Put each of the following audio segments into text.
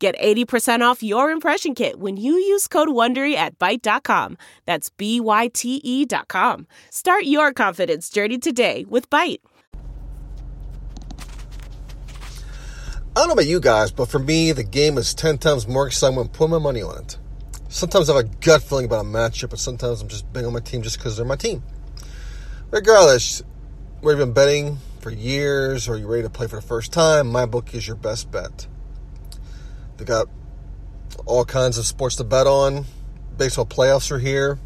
Get 80% off your impression kit when you use code WONDERY at Byte.com. That's B-Y-T-E dot com. Start your confidence journey today with Byte. I don't know about you guys, but for me, the game is 10 times more exciting when I put my money on it. Sometimes I have a gut feeling about a matchup, but sometimes I'm just betting on my team just because they're my team. Regardless, whether you've been betting for years or you're ready to play for the first time, my book is your best bet. They got all kinds of sports to bet on. Baseball playoffs are here.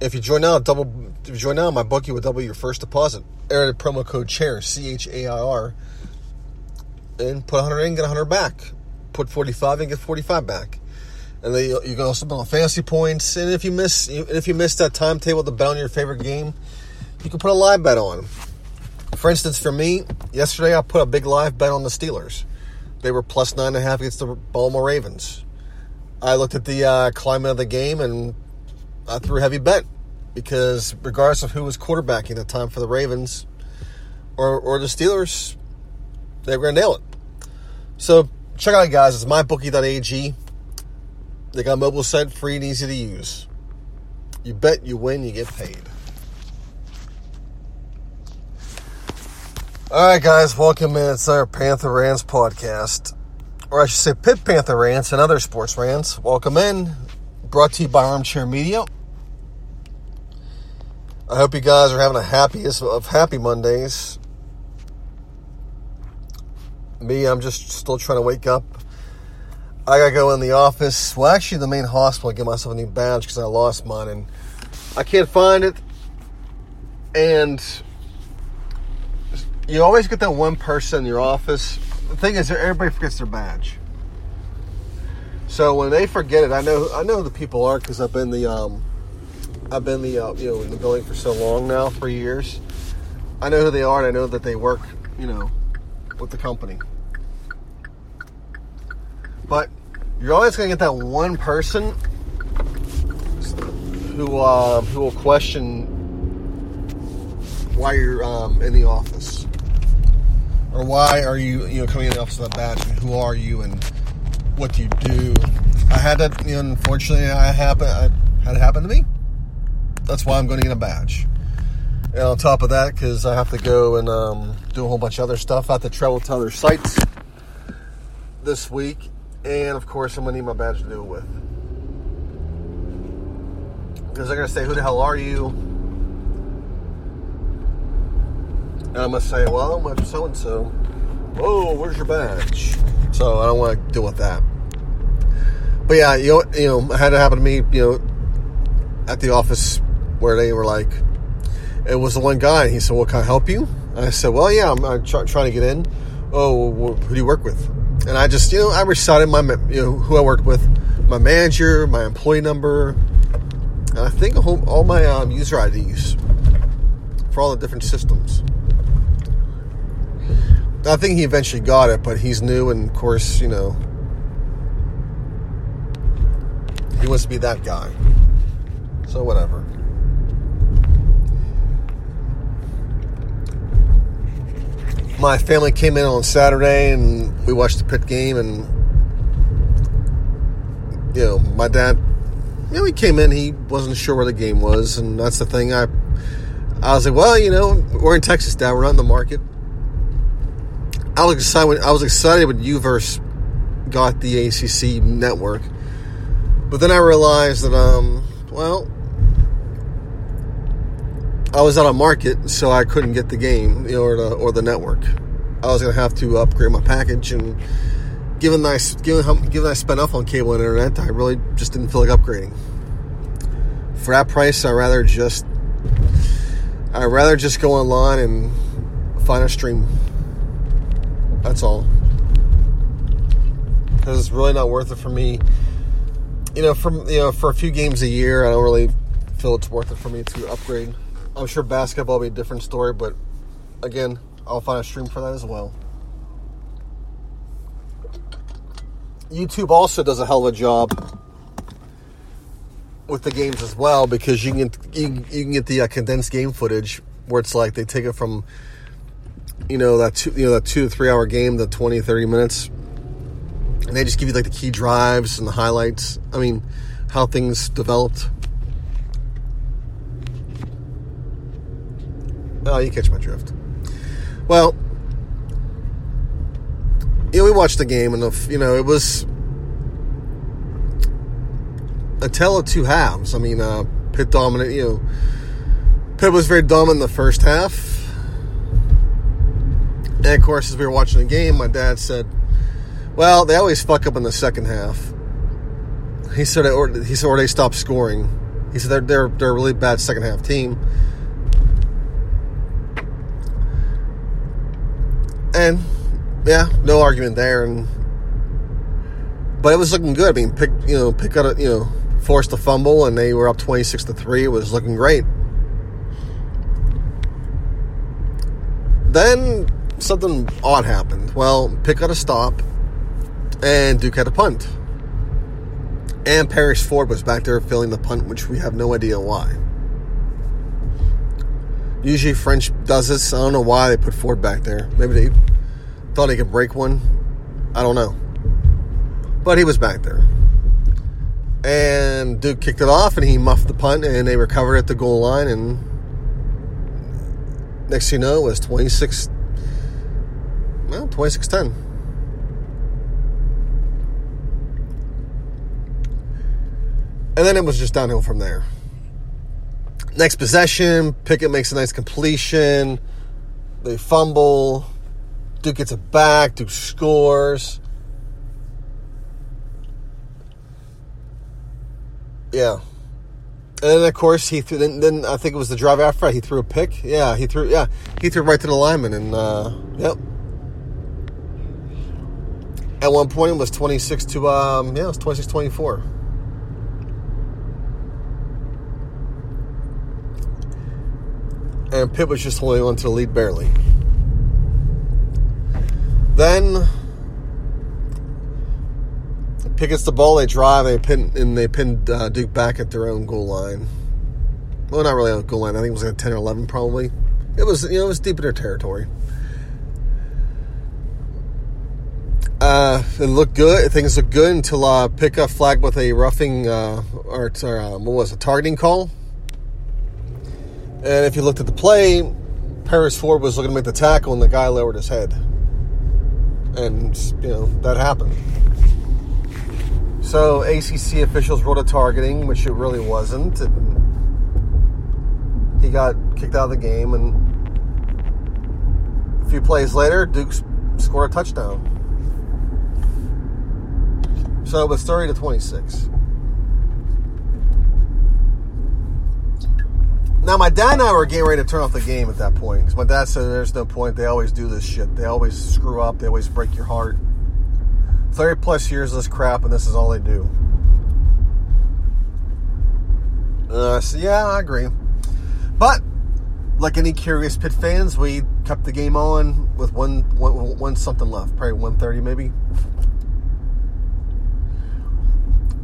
If you join now, double. If you join now, MyBookie will double your first deposit. Enter the promo code CHAIR C H A I R, and put 100 in, get 100 back. Put 45 in, get 45 back. And then you, you can also bet on fantasy points. And if you miss, if you miss that timetable to bet on your favorite game, you can put a live bet on. For instance, for me, yesterday I put a big live bet on the Steelers. They were plus nine and a half against the Baltimore Ravens. I looked at the uh, climate of the game and I threw a heavy bet because regardless of who was quarterbacking at the time for the Ravens or, or the Steelers, they were going to nail it. So check out, guys. It's mybookie.ag. They got mobile site, free and easy to use. You bet, you win, you get paid. All right, guys, welcome in. It's our Panther Rants podcast, or I should say Pitt Panther Rants and other sports rants. Welcome in. Brought to you by Armchair Media. I hope you guys are having a happiest of happy Mondays. Me, I'm just still trying to wake up. I gotta go in the office. Well, actually, the main hospital. I Get myself a new badge because I lost mine and I can't find it. And you always get that one person in your office. The thing is, everybody forgets their badge. So when they forget it, I know I know the people are because I've been the um, I've been the uh, you know in the building for so long now for years. I know who they are, and I know that they work you know with the company. But you're always gonna get that one person who uh, who will question why you're um, in the office or why are you you know coming in the office with a badge? And who are you and what do you do? I had that you know, unfortunately i happen i had it happen to me. That's why i'm going to get a badge. And on top of that because i have to go and um, do a whole bunch of other stuff. I have to travel to other sites this week. And of course i'm going to need my badge to do it with. Because they're going to say who the hell are you And I'm gonna say, well, I'm with so and so. Whoa, where's your badge? So I don't want to deal with that. But yeah, you know, you know, it had to happen to me. You know, at the office where they were like, it was the one guy. He said, "Well, can I help you?" And I said, "Well, yeah, I'm, I'm try, trying to get in." Oh, well, who do you work with? And I just, you know, I recited my, you know, who I worked with, my manager, my employee number, and I think all my um, user IDs for all the different systems. I think he eventually got it, but he's new, and of course, you know, he wants to be that guy. So, whatever. My family came in on Saturday and we watched the Pitt game, and, you know, my dad, you know, he came in, he wasn't sure where the game was, and that's the thing. I, I was like, well, you know, we're in Texas, Dad, we're in the market I was excited when I was excited when UVerse got the ACC network, but then I realized that um, well, I was out of market, so I couldn't get the game or the or the network. I was gonna have to upgrade my package, and given I given given I spent enough on cable and internet, I really just didn't feel like upgrading. For that price, I rather just I rather just go online and find a stream. That's all. Because it's really not worth it for me you know, from you know, for a few games a year, I don't really feel it's worth it for me to upgrade. I'm sure basketball will be a different story, but again, I'll find a stream for that as well. YouTube also does a hell of a job with the games as well because you can you, you can get the uh, condensed game footage where it's like they take it from you know that two, you know that two to three hour game the 20 30 minutes and they just give you like the key drives and the highlights. I mean how things developed. Oh you catch my drift. Well yeah we watched the game and the, you know it was a tale of two halves. I mean uh Pitt dominant you know Pitt was very dominant in the first half and of course, as we were watching the game, my dad said, "Well, they always fuck up in the second half." He said, or, "He said, or they stop scoring." He said, "They're they're they're a really bad second half team." And yeah, no argument there. And but it was looking good. I mean, pick you know pick out a, you know forced a fumble, and they were up twenty six to three. It was looking great. Then something odd happened. Well, Pitt got a stop, and Duke had a punt. And Paris Ford was back there filling the punt, which we have no idea why. Usually Ffrench does this. I don't know why they put Ford back there. Maybe they thought he could break one. I don't know. But he was back there. And Duke kicked it off and he muffed the punt and they recovered at the goal line and next thing you know it was 26 well, 2610. And then it was just downhill from there. Next possession, Pickett makes a nice completion. They fumble. Duke gets it back. Duke scores. Yeah. And then of course he threw. Then, then I think it was the drive after he threw a pick. Yeah, he threw. Yeah, he threw right to the lineman, and uh, yep, at one point it was 26 to um yeah it was 26 24 and Pitt was just holding on to the lead barely. Then Pitt gets the ball they drive they pin and they pinned uh, Duke back at their own goal line. Well not really on goal line I think it was like 10 or 11 probably. It was you know it was deep in their territory Uh, it looked good. Things looked good until uh, pickup flag with a roughing uh, or, or uh, what was a targeting call. And if you looked at the play, Paris Ford was looking to make the tackle, and the guy lowered his head, and you know that happened. So ACC officials wrote a targeting, which it really wasn't. And he got kicked out of the game, and a few plays later, Duke scored a touchdown. So it was 30 to 26. Now, my dad and I were getting ready to turn off the game at that point because my dad said there's no point. They always do this shit. They always screw up. They always break your heart. 30 plus years of this crap, and this is all they do. Uh, so, yeah, I agree. But, like any curious Pitt fans, we kept the game on with one, one, one something left. Probably 130 maybe.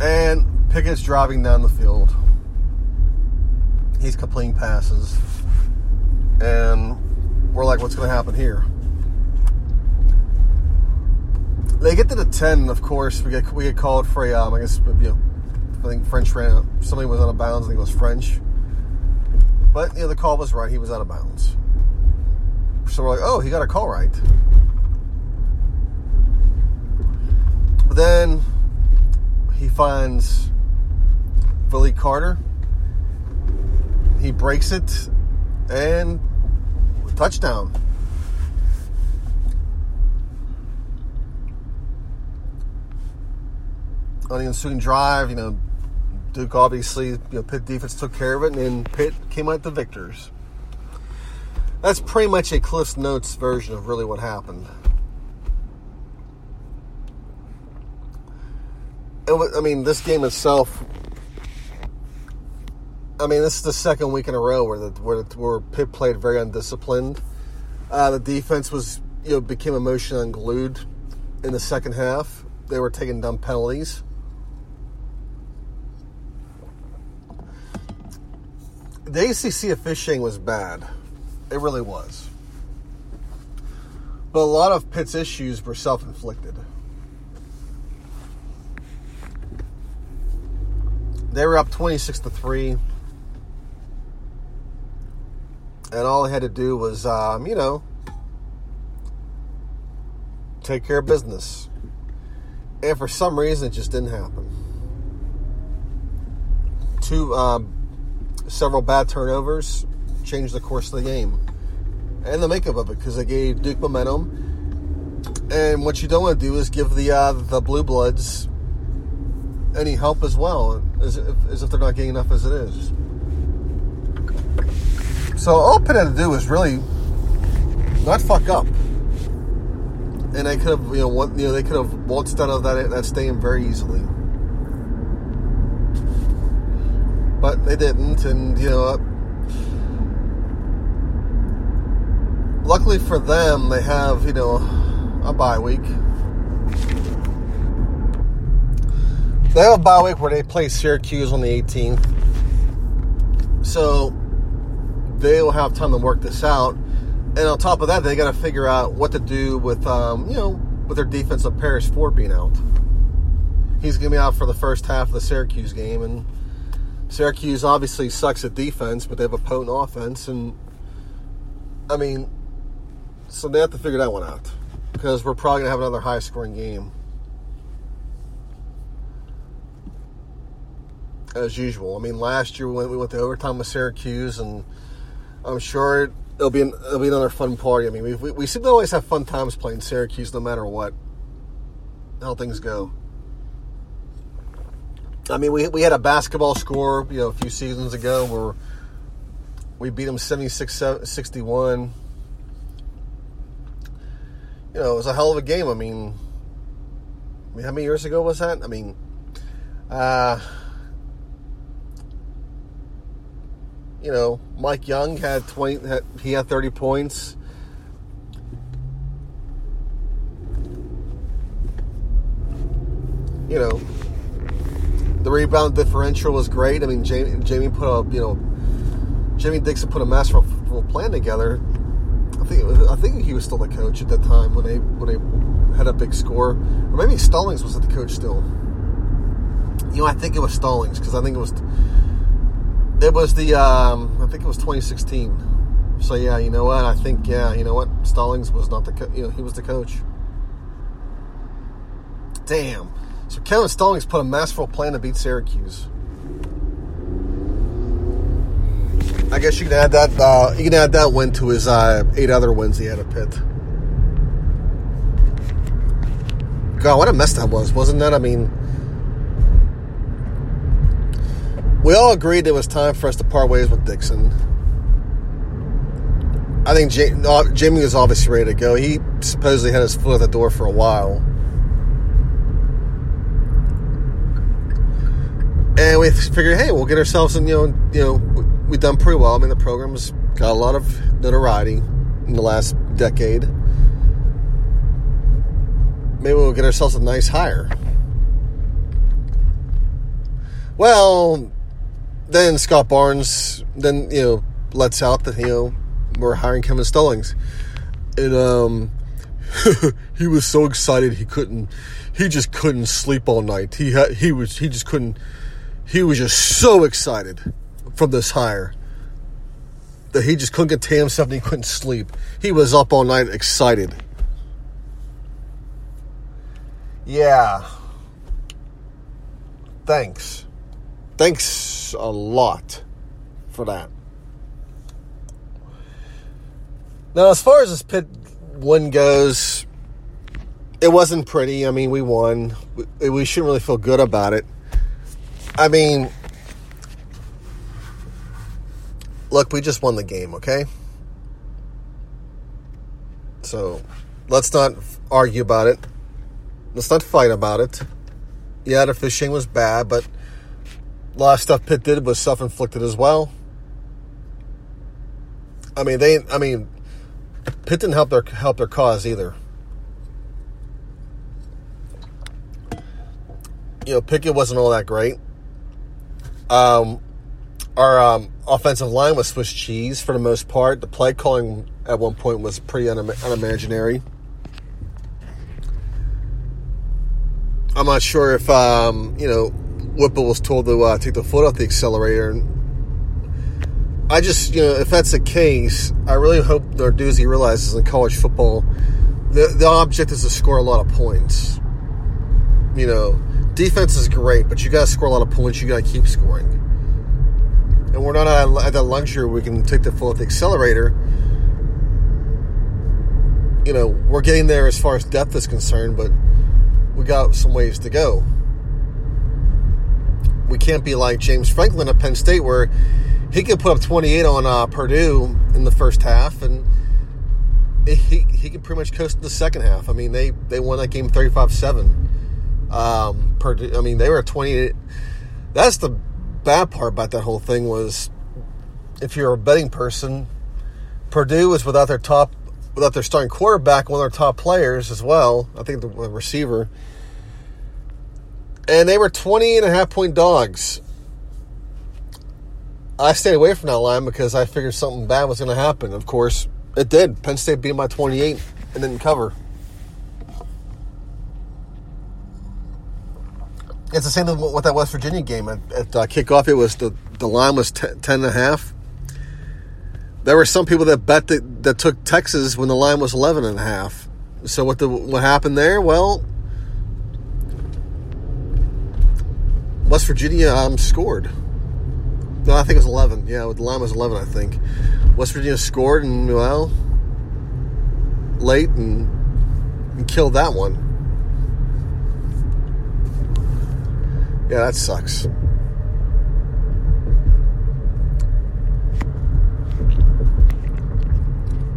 And Pickett's driving down the field. He's completing passes. And we're like, what's going to happen here? They get to the 10, of course. We get we get called for a, um, I guess, you know, I think Ffrench ran. Somebody was out of bounds. I think it was Ffrench. But, you know, the call was right. He was out of bounds. So we're like, oh, he got a call right. But then he finds Billy Carter. He breaks it and touchdown. On the ensuing drive, you know, Duke obviously, you know, Pitt defense took care of it, and then Pitt came out the victors. That's pretty much a Cliff's Notes version of really what happened. Was, I mean, this game itself. I mean, this is the second week in a row where the where, the, where Pitt played very undisciplined. Uh, the defense was you know became emotionally unglued in the second half. They were taking dumb penalties. The ACC officiating was bad. It really was. But a lot of Pitt's issues were self inflicted. They were up 26 to 3. And all they had to do was, um, you know, take care of business. And for some reason, it just didn't happen. Two, um, several bad turnovers changed the course of the game and the makeup of it because they gave Duke momentum. And what you don't want to do is give the uh, the blue bloods any help as well, as if, as if they're not getting enough as it is. So all Pitt had to do was really not fuck up, and they could have you know you know they could have waltzed out of that that stadium very easily, but they didn't, and you know. Uh, luckily for them, they have you know a bye week. They have a bye week where they play Syracuse on the 18th. So they will have time to work this out. And on top of that, they got to figure out what to do with, um, you know, with their defensive Paris Ford being out. He's going to be out for the first half of the Syracuse game. And Syracuse obviously sucks at defense, but they have a potent offense. And, I mean, so they have to figure that one out. Because we're probably going to have another high scoring game. As usual. I mean, last year we went, we went to overtime with Syracuse, and I'm sure it'll be an, it'll be another fun party. I mean, we, we, we seem to always have fun times playing Syracuse, no matter what how things go. I mean, we, we had a basketball score, you know, a few seasons ago where we beat them 76 61. You know, it was a hell of a game. I mean, I mean how many years ago was that? I mean, uh, you know, Mike Young had 20, had, he had 30 points. You know, the rebound differential was great. I mean, Jamie, Jamie put a, you know, Jamie Dixon put a masterful plan together. I think was, I think he was still the coach at that time when they when they had a big score, or maybe Stallings was the coach still. You know, I think it was Stallings because I think it was it was the um, I think it was 2016. So yeah, you know what? I think yeah, you know what? Stallings was not the co- you know he was the coach. Damn. So Kevin Stallings put a masterful plan to beat Syracuse. I guess you can add that. Uh, you can add that win to his uh, eight other wins he had at Pitt. God, what a mess that was, wasn't that? I mean, we all agreed it was time for us to part ways with Dixon. I think Jamie was obviously ready to go. He supposedly had his foot at the door for a while. And we figured, hey, we'll get ourselves in, you know, you know, we've done pretty well. I mean, the program's got a lot of notoriety in the last decade. Maybe we'll get ourselves a nice hire. Well, then Scott Barnes then you know lets out that you know we're hiring Kevin Stallings, and um, he was so excited he couldn't he just couldn't sleep all night. He had he was he just couldn't he was just so excited from this hire that he just couldn't contain himself and he couldn't sleep. He was up all night excited. Yeah. Thanks. Thanks a lot for that. Now, as far as this Pitt win goes, it wasn't pretty. I mean, we won. We, we shouldn't really feel good about it. I mean, look, we just won the game, okay? So let's not argue about it. Let's not fight about it. Yeah, the fishing was bad, but a lot of stuff Pitt did was self inflicted as well. I mean, they. I mean, Pitt didn't help their help their cause either. You know, Pickett wasn't all that great. Um, our um, offensive line was Swiss cheese for the most part. The play calling at one point was pretty unim- unimaginary. I'm not sure if um, you know Whipple was told to uh, take the foot off the accelerator. And I just, you know, if that's the case, I really hope Narduzzi realizes in college football, the the object is to score a lot of points. You know, defense is great, but you got to score a lot of points. You got to keep scoring, and we're not at that luxury. We can take the foot off the accelerator. You know, we're getting there as far as depth is concerned, but we got some ways to go. We can't be like James Franklin at Penn State, where he could put up 28 on uh, Purdue in the first half, and he he can pretty much coast in the second half. I mean, they they won that game 35 seven. Um, Purdue, I mean, they were 28. That's the bad part about that whole thing was, if you're a betting person, Purdue was without their top, without their starting quarterback, one of their top players as well. I think the receiver and they were 20 and a half point dogs. I stayed away from that line because I figured something bad was going to happen. Of course, it did. Penn State beat by 28 and didn't cover. It's the same thing with that West Virginia game. At, at uh, kickoff, it was the, the line was 10, 10 and a half. There were some people that bet that, that took Texas when the line was 11 and a half. So what the what happened there? Well, West Virginia um, scored. No, I think it was 11. Yeah, the line was 11, I think. West Virginia scored and, well, late and, and killed that one. Yeah, that sucks.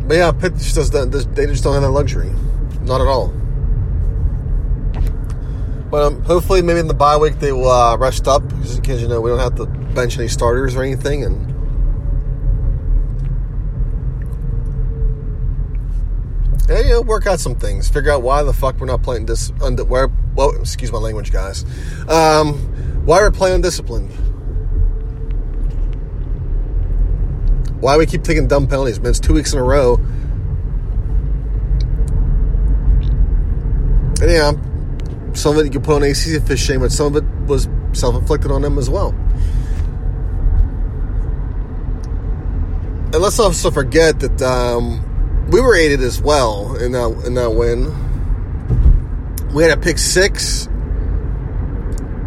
But yeah, Pitt just does that. They just don't have that luxury. Not at all. But um, hopefully, maybe in the bye week they will uh, rest up because you know we don't have to bench any starters or anything, and yeah, you know, work out some things. Figure out why the fuck we're not playing this. Under, where, well, excuse my language, guys. Um, why we're playing discipline. Why we keep taking dumb penalties? Man, it's two weeks in a row. Yeah, some of it you can put on ACC shame, but some of it was self inflicted on them as well. And let's also forget that um, we were aided as well in that in that win. We had a pick six.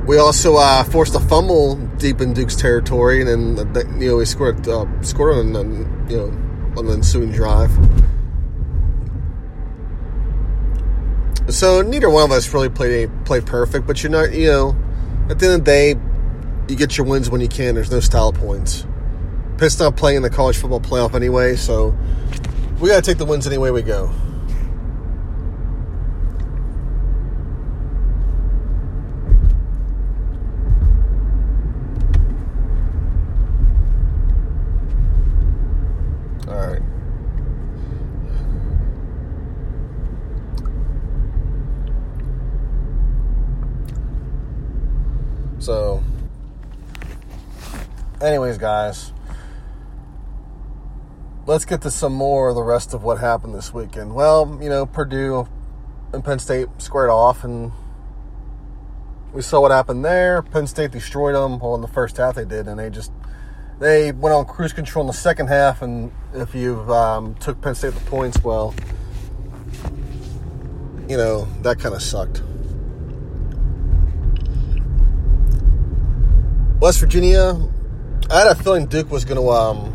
We also uh, forced a fumble deep in Duke's territory, and then you know we scored uh, scored on you know on the ensuing drive. So neither one of us really played played perfect, but you're not, you know, at the end of the day, you get your wins when you can. There's no style points. Pitt's not playing in the college football playoff anyway, so we got to take the wins any way we go. So, anyways, guys, let's get to some more of the rest of what happened this weekend. Well, you know, Purdue and Penn State squared off, and we saw what happened there. Penn State destroyed them. Well, in the first half, they did, and they just they went on cruise control in the second half. And if you um, took Penn State the points, well, you know that kind of sucked. West Virginia, I had a feeling Duke was going to um,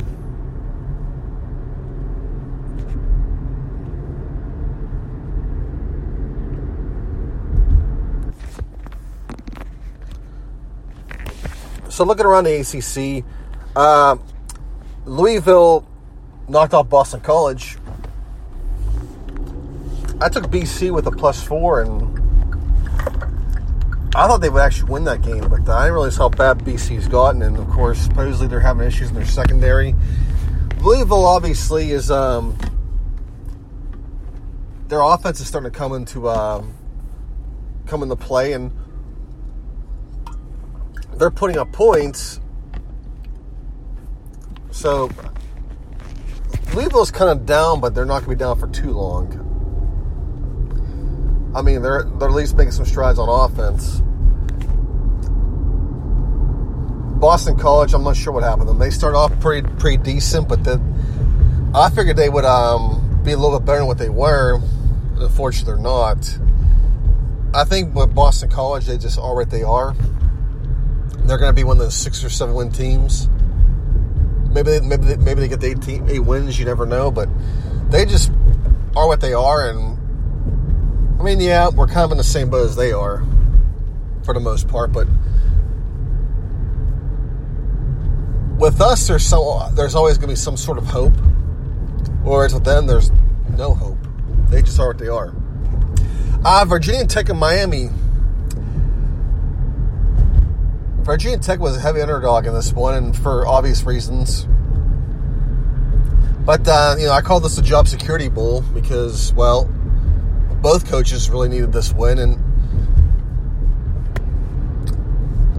so looking around the ACC, uh, Louisville knocked off Boston College. I took BC with a plus four, and I thought they would actually win that game, but I didn't realize how bad BC's gotten. And of course, supposedly they're having issues in their secondary. Louisville obviously is um, their offense is starting to come into um, come into play, and they're putting up points. So Louisville's kind of down, but they're not going to be down for too long. I mean, they're they're at least making some strides on offense. Boston College, I'm not sure what happened to them. They started off pretty pretty decent, but then I figured they would um, be a little bit better than what they were. Unfortunately, they're not. I think with Boston College, they just are what they are. They're going to be one of those six or seven win teams. Maybe they, maybe they, maybe they get the eight, eight wins. You never know, but they just are what they are, and I mean, yeah, we're kind of in the same boat as they are for the most part, but with us, there's so there's always going to be some sort of hope, whereas with them, there's no hope. They just are what they are. Uh, Virginia Tech and Miami. Virginia Tech was a heavy underdog in this one, and for obvious reasons. But uh, you know, I call this a job security bowl because, well, both coaches really needed this win, and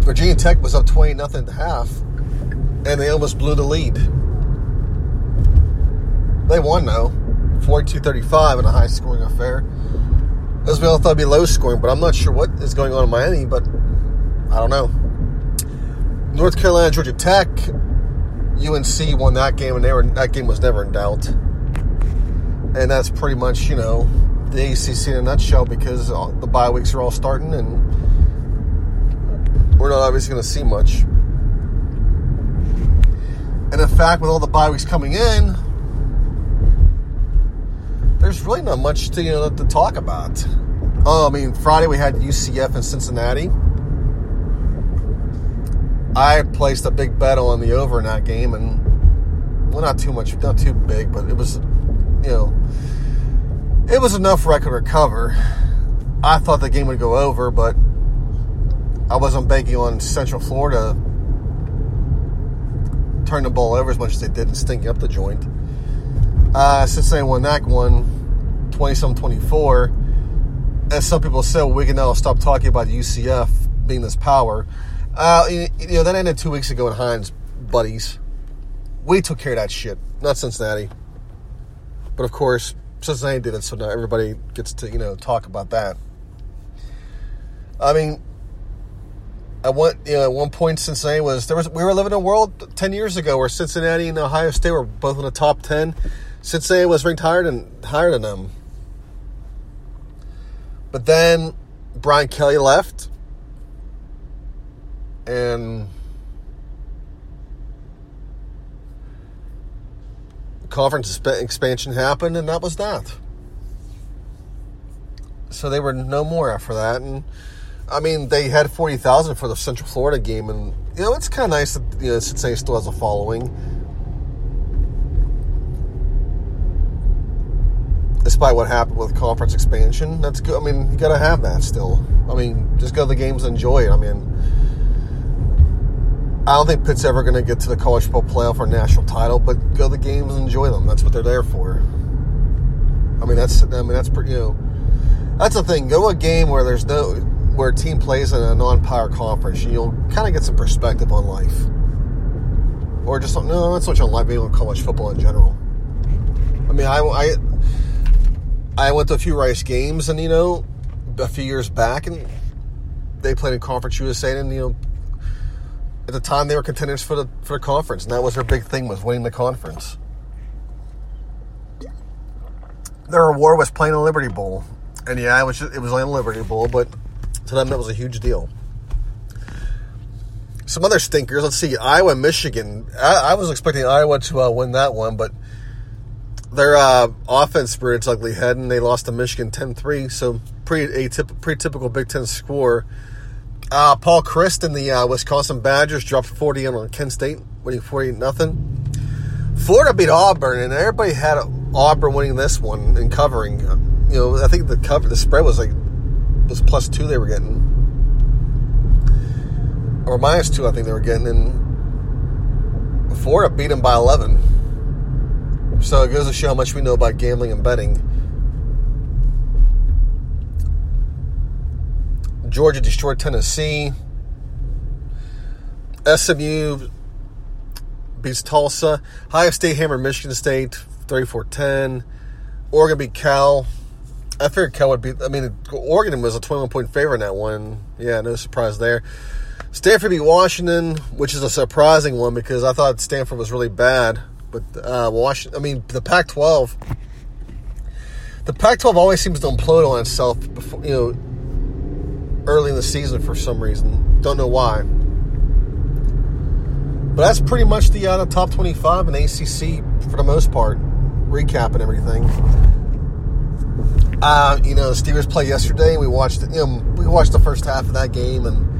Virginia Tech was up twenty nothing at half, and they almost blew the lead. They won though, 42-35 in a high scoring affair. As we all thought it'd be low scoring, but I'm not sure what is going on in Miami, but I don't know. North Carolina, Georgia Tech, UNC won that game, and they were, that game was never in doubt. And that's pretty much, you know, the ACC in a nutshell because the bye weeks are all starting and we're not obviously going to see much. And in fact, with all the bye weeks coming in, there's really not much to, you know, to talk about. Oh, I mean, Friday we had UCF in Cincinnati. I placed a big bet on the over in that game, and well, not too much, not too big, but it was, you know, it was enough for I could recover. I thought the game would go over, but I wasn't banking on Central Florida turn the ball over as much as they did and stinking up the joint. Uh, Cincinnati won that one 20 some 24. As some people said, we can now stop talking about UCF being this power. Uh, you, you know, that ended two weeks ago in Heinz, buddies. We took care of that shit, not Cincinnati. But of course, Cincinnati did it, so now everybody gets to you know talk about that. I mean, at one you know at one point Cincinnati was there was we were living in a world ten years ago where Cincinnati and Ohio State were both in the top ten. Cincinnati was ranked higher than higher than them. But then Brian Kelly left, and conference expansion happened, and that was that. So they were no more after that, and I mean they had forty thousand for the Central Florida game, and you know it's kind of nice that you know Cincinnati still has a following, despite what happened with conference expansion. That's good. I mean you got to have that still. I mean just go to the games and enjoy it. I mean I don't think Pitt's ever going to get to the college football playoff or national title, but go to the games and enjoy them. That's what they're there for. I mean, that's I mean that's pretty. You know, that's the thing. Go a game where there's no where a team plays in a non-power conference, and you'll kind of get some perspective on life, or just no, not so much on life, maybe on college football in general. I mean, I I I went to a few Rice games, and you know, a few years back, and they played in Conference USA, and you know at the time they were contenders for the for the conference, and that was their big thing was winning the conference. Their award was playing the Liberty Bowl, and yeah, it was just, it was only a Liberty Bowl, but to them that was a huge deal. Some other stinkers. Let's see, Iowa, Michigan. I, I was expecting Iowa to uh, win that one, but their uh, offense reared its ugly head, and they lost to Michigan 10-3, So pretty atyp- pretty typical Big Ten score. Uh, Paul Chryst and the uh, Wisconsin Badgers dropped 40 on Kent State, winning 48 nothing. Florida beat Auburn, and everybody had Auburn winning this one and covering. You know, I think the cover, the spread was like was plus two they were getting. or minus two, I think they were getting. And Florida beat them by 11. So it goes to show how much we know about gambling and betting. Georgia destroyed Tennessee. SMU beats Tulsa. Ohio State hammered Michigan State 34 10. Oregon beat Cal. I figured Cal would be. I mean, Oregon was a 21 point favorite in that one. Yeah, no surprise there. Stanford beat Washington, which is a surprising one because I thought Stanford was really bad. But uh, Washington, I mean, the Pac 12. The Pac 12 always seems to implode on itself, before, you know, early in the season for some reason. Don't know why. But that's pretty much the, uh, top 25 in ACC for the most part. Recapping everything. Uh, you know, the Steelers play yesterday. We watched, you know, we watched the first half of that game, and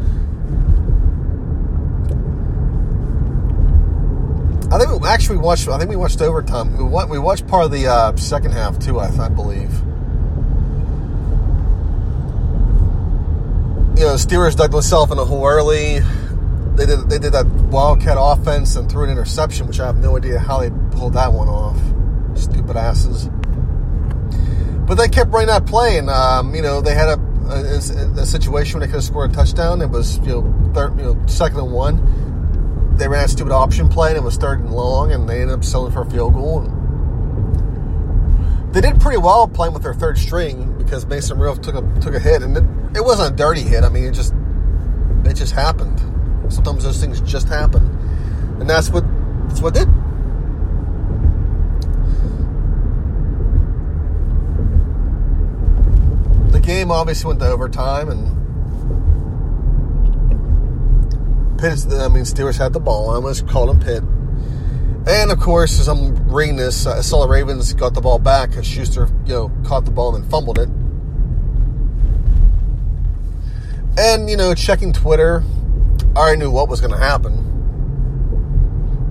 I think we actually watched. I think we watched overtime. We watched, we watched part of the uh, second half too. I, I believe. You know, Steelers dug themselves in a hole early. They did they did that wildcat offense and threw an interception, which I have no idea how they pulled that one off. Stupid asses. But they kept running that play, and um, you know they had a, a, a, situation where they could have scored a touchdown. It was you know third, you know second and one they ran a stupid option play and it was third and long, and they ended up selling for a field goal. And they did pretty well playing with their third string because Mason Rudolph took a took a hit, and it, it wasn't a dirty hit. I mean, it just it just happened. Sometimes those things just happen, and that's what that's what did. The game obviously went to overtime, and Pitt, I mean, Steelers had the ball. I almost called him Pitt. And of course, as I'm reading this, I saw the Ravens got the ball back because Schuster, you know, caught the ball and then fumbled it. And you know, checking Twitter, I already knew what was going to happen.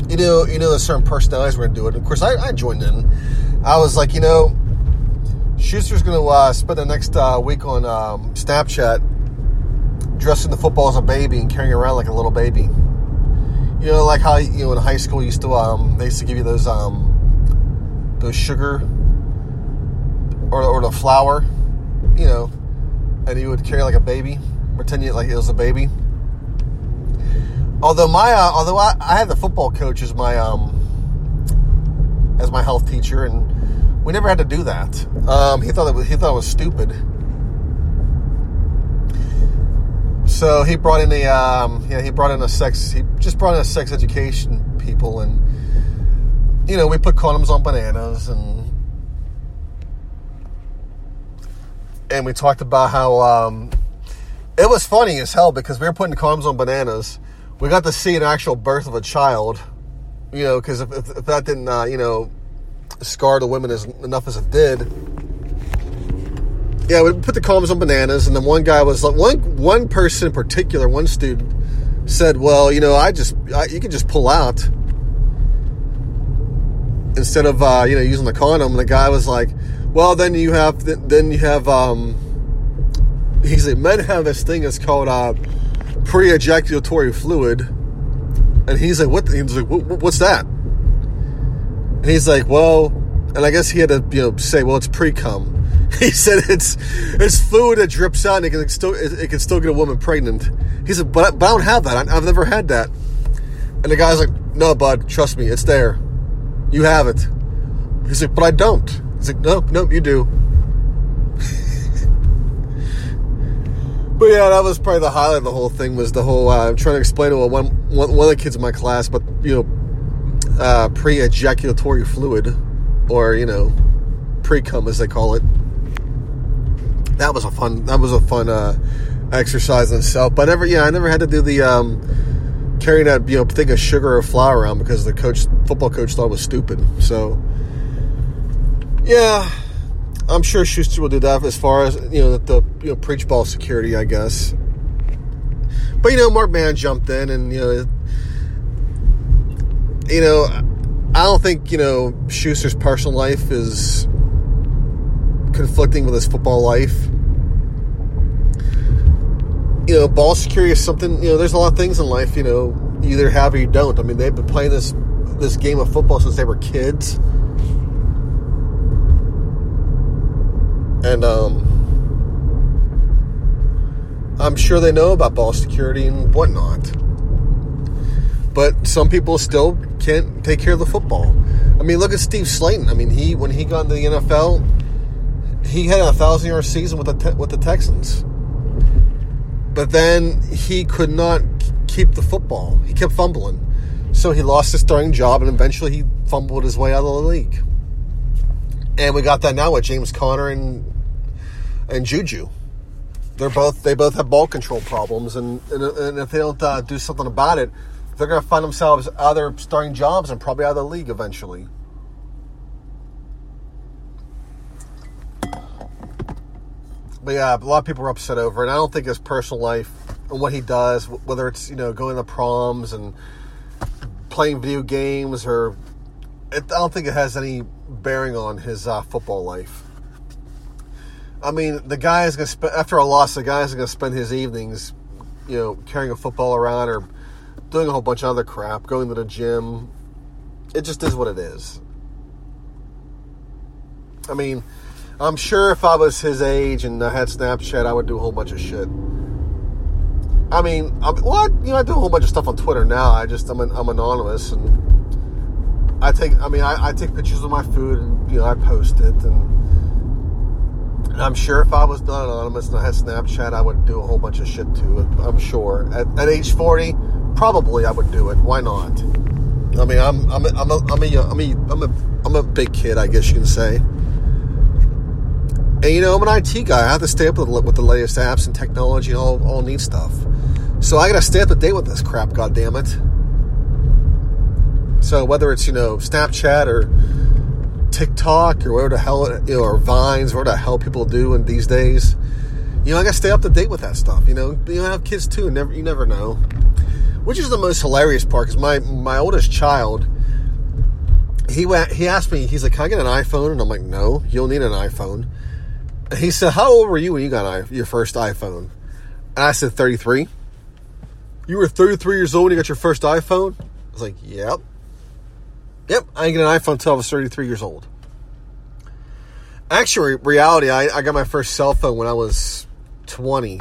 You know, you know, there's certain personalities were going to do it. Of course, I, I, joined in. I was like, you know, Schuster's going to uh, spend the next uh, week on um, Snapchat dressing the football as a baby and carrying around like a little baby. You know, like how you know in high school used to um, they used to give you those um, those sugar or, or the flour, you know, and you would carry like a baby, pretend you like it was a baby. Although my uh, although I, I had the football coach as my um as my health teacher, and we never had to do that. Um, he thought it was, he thought it was stupid. So he brought in a um, yeah he brought in a sex he just brought in a sex education people and you know we put condoms on bananas and and we talked about how um, it was funny as hell because we were putting condoms on bananas. We got to see an actual birth of a child, you know, because if, if, if, that didn't uh, you know scar the women as enough as it did yeah, we put the columns on bananas, and then one guy was like, one one person in particular, one student said, "Well, you know, I just I, you can just pull out instead of uh, you know using the condom." And the guy was like, "Well, then you have then you have um." He's like, men have this thing that's called uh, pre-ejaculatory fluid, and he's like, "What?" He's like, "What's that?" And he's like, "Well," and I guess he had to you know say, "Well, it's pre-cum." He said it's it's fluid that drips out and it can still it, can still get a woman pregnant. He said, but, but I don't have that. I, I've never had that. And the guy's like, no, bud, trust me, it's there. You have it. He's like, but I don't. He's like, no, no, you do. But yeah, that was probably the highlight of the whole thing was the whole. Uh, I'm trying to explain to one, one, one of the kids in my class, but you know, uh, pre-ejaculatory fluid, or you know, pre-cum as they call it that was a fun that was a fun uh, exercise in itself. But I never, yeah, I never had to do the um, carrying that you know thing of sugar or flour around because the coach, football coach, thought it was stupid. So yeah, I'm sure Schuster will do that as far as you know the you know preach ball security, I guess. But you know, Mark Mann jumped in, and you know, you know, I don't think you know Schuster's personal life is conflicting with his football life. you know, ball security is something. You know, there's a lot of things in life. You know, you either have or you don't. I mean, they've been playing this this game of football since they were kids, and um, I'm sure they know about ball security and whatnot. But some people still can't take care of the football. I mean, look at Steve Slaton. I mean, he when he got into the NFL, he had a thousand yard season with the with the Texans. But then he could not keep the football. He kept fumbling. So he lost his starting job and eventually he fumbled his way out of the league. And we got that now with James Conner and and Juju. They're both they both have ball control problems, and and, and if they don't uh, do something about it, they're going to find themselves other starting jobs and probably out of the league eventually. But yeah, a lot of people are upset over it. I don't think his personal life and what he does, whether it's you know going to the proms and playing video games, or it, I don't think it has any bearing on his uh, football life. I mean, the guy is going to spend after a loss. The guy is going to spend his evenings, you know, carrying a football around or doing a whole bunch of other crap, going to the gym. It just is what it is. I mean, I'm sure if I was his age and I had Snapchat, I would do a whole bunch of shit. I mean, I'm, well, you know, I do a whole bunch of stuff on Twitter now. I just I'm an, I'm anonymous and I take. I mean, I, I take pictures of my food and you know I post it and. I'm sure if I was not anonymous and I had Snapchat, I would do a whole bunch of shit too. I'm sure. At, at age 40, probably I would do it. Why not? I mean, I'm I'm a, I'm a, I'm a, I'm a, I'm a, I'm a big kid, I guess you can say. And you know, I'm an IT guy. I have to stay up with, with the latest apps and technology and all, all neat stuff. So I got to stay up to date with this crap. God damn it! So whether it's you know Snapchat or TikTok or whatever the hell, you know, or Vines, whatever the hell people do in these days. You know, I got to stay up to date with that stuff. You know, you have kids too. And never, you never know. Which is the most hilarious part? Because my my oldest child, he went, he asked me, he's like, "Can I get an iPhone?" And I'm like, "No, you'll need an iPhone." And he said, "How old were you when you got your first iPhone?" And I said, "33." You were 33 years old when you got your first iPhone? I was like, "Yep." Yep, I didn't get an iPhone until I was 33 years old. Actually, reality, I, I got my first cell phone when I was 20.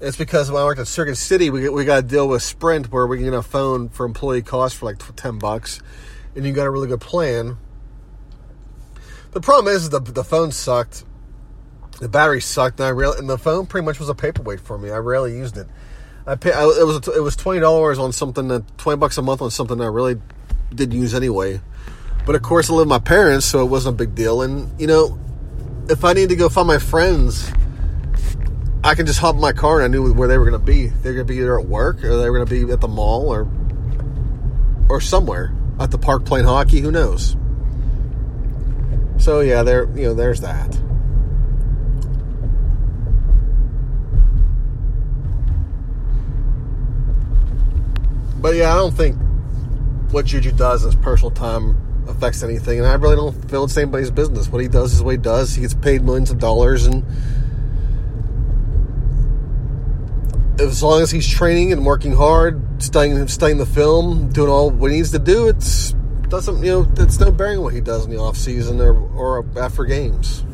It's because when I worked at Circuit City, we, we got to deal with Sprint where we can get a phone for employee cost for like 10 bucks, and you got a really good plan. The problem is the, the phone sucked. The battery sucked, and I really, and the phone pretty much was a paperweight for me. I rarely used it. I pay, I, it was it was twenty dollars on something that twenty bucks a month on something that I really didn't use anyway. But of course, I live with my parents, so it wasn't a big deal. And you know, if I need to go find my friends, I can just hop in my car and I knew where they were going to be. They're going to be either at work or they were going to be at the mall or or somewhere at the park playing hockey. Who knows? So yeah, there you know, there's that. But yeah, I don't think what Juju does in his personal time affects anything, and I really don't feel it's anybody's business. What he does is what he does. He gets paid millions of dollars, and as long as he's training and working hard, studying studying the film, doing all what he needs to do, it's doesn't you know it's no bearing what he does in the off season or or after games.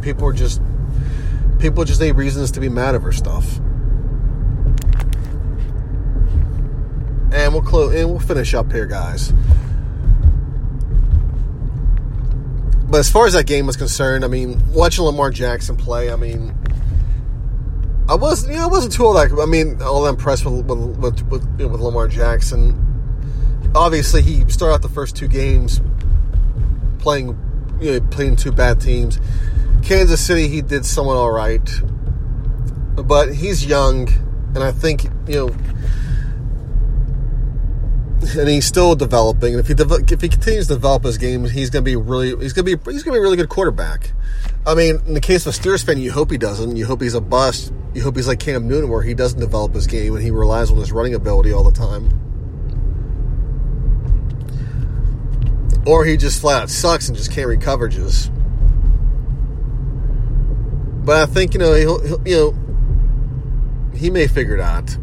People are just people just need reasons to be mad over stuff. And we'll close and we'll finish up here, guys. But as far as that game was concerned, I mean, watching Lamar Jackson play, I mean, I wasn't, you know, I wasn't too all that. I mean, all that impressed with with with, with, you know, with Lamar Jackson. Obviously, he started out the first two games playing, you know, playing two bad teams. Kansas City, he did somewhat all right, but he's young, and I think you know and he's still developing. And if he de- if he continues to develop his game, he's going to be really he's going to be he's going to be a really good quarterback. I mean, in the case of fan, you hope he doesn't. You hope he's a bust. You hope he's like Cam Newton, where he doesn't develop his game and he relies on his running ability all the time. Or he just flat out sucks and just can't coverages. But I think you know he'll, he'll you know he may figure it out.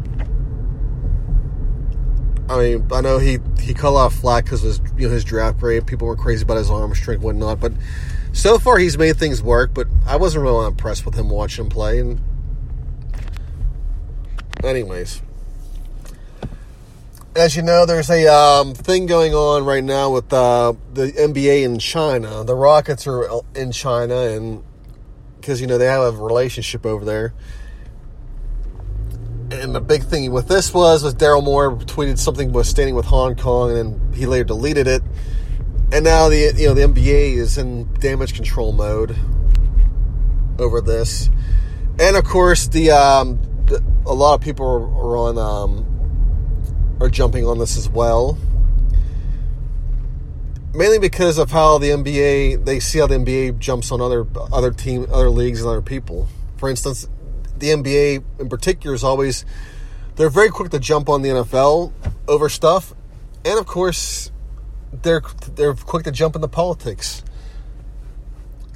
I mean, I know he he cut off flack because his you know his draft grade. People were crazy about his arm strength, whatnot. But so far, he's made things work. But I wasn't really impressed with him watching him play. And anyways, as you know, there's a um, thing going on right now with uh, the NBA in China. The Rockets are in China, and because you know they have a relationship over there. And the big thing with this was was Daryl Morey tweeted something was standing with Hong Kong, and then he later deleted it. And now the you know the NBA is in damage control mode over this, and of course the, um, the a lot of people are, on um, are jumping on this as well mainly because of how the NBA they see how the NBA jumps on other other team other leagues and other people. For instance, the NBA in particular is always they're very quick to jump on the NFL over stuff, and of course they're they're quick to jump into politics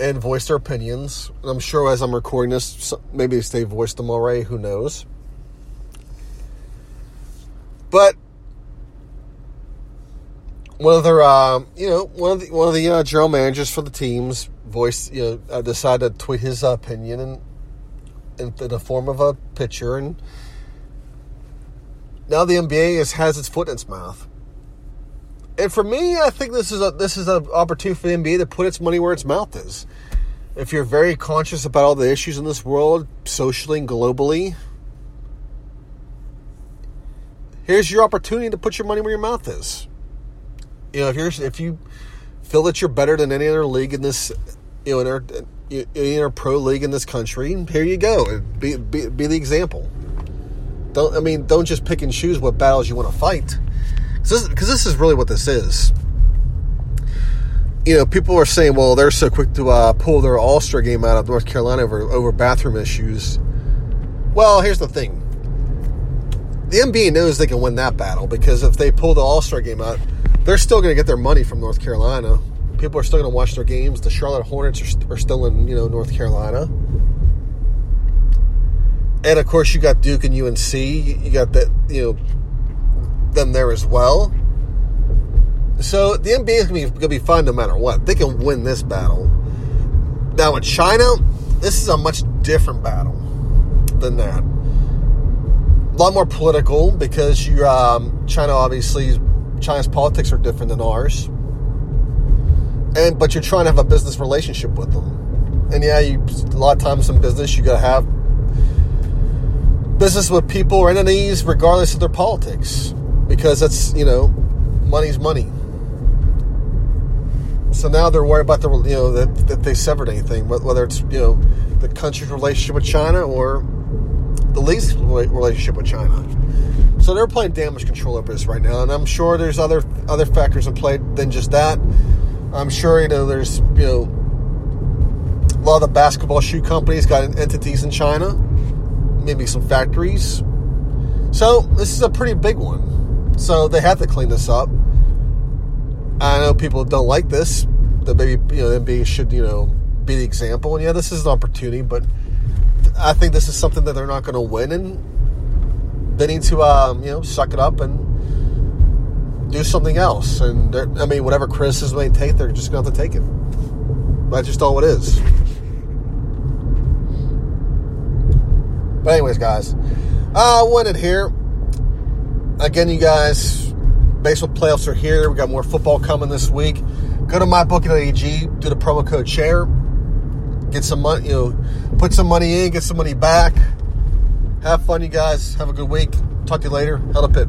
and voice their opinions. And I'm sure as I'm recording this, maybe they voiced them already. Who knows? But one of their, uh, you know, one of the one of the uh, general managers for the teams voiced, you know, uh, decided to tweet his opinion and in, the form of a pitcher, and now the NBA is, has its foot in its mouth. And for me, I think this is a this is an opportunity for the NBA to put its money where its mouth is. If you're very conscious about all the issues in this world, socially and globally, here's your opportunity to put your money where your mouth is. You know, if you're if you feel that you're better than any other league in this, you know, in our in our pro league in this country, here you go. Be, be, be the example. Don't I mean? Don't just pick and choose what battles you want to fight, because this, this, is really what this is. You know, people are saying, "Well, they're so quick to uh, pull their All Star game out of North Carolina over over bathroom issues." Well, here's the thing: the NBA knows they can win that battle because if they pull the All Star game out, they're still going to get their money from North Carolina people are still going to watch their games. The Charlotte Hornets are, are still in you know North Carolina, and of course you got Duke and UNC. You got that you know them there as well. So the NBA is going to be fine no matter what. They can win this battle. Now in China, this is a much different battle than that. A lot more political because you um, China obviously China's politics are different than ours and but you're trying to have a business relationship with them. And yeah, you a lot of times in business you got to have business with people or entities regardless of their politics because that's you know money's money. So now they're worried about the you know that, that they severed anything, whether it's you know the country's relationship with China or the league's relationship with China. So they're playing damage control over this right now, and I'm sure there's other other factors in play than just that. I'm sure you know there's you know a lot of the basketball shoe companies got entities in China, maybe some factories. So this is a pretty big one. So they have to clean this up. I know people don't like this. The maybe you know NBA should you know be the example. And yeah, this is an opportunity, but I think this is something that they're not going to win, and they need to um, you know suck it up and do something else. And I mean, whatever criticism they take, they're just going to have to take it. That's just all it is. But anyways, guys, I wanted here. Again, you guys, baseball playoffs are here. We got more football coming this week. Go to mybookie.ag, do the promo code share, get some money, you know, put some money in, get some money back. Have fun, you guys. Have a good week. Talk to you later. Hell to Pitt.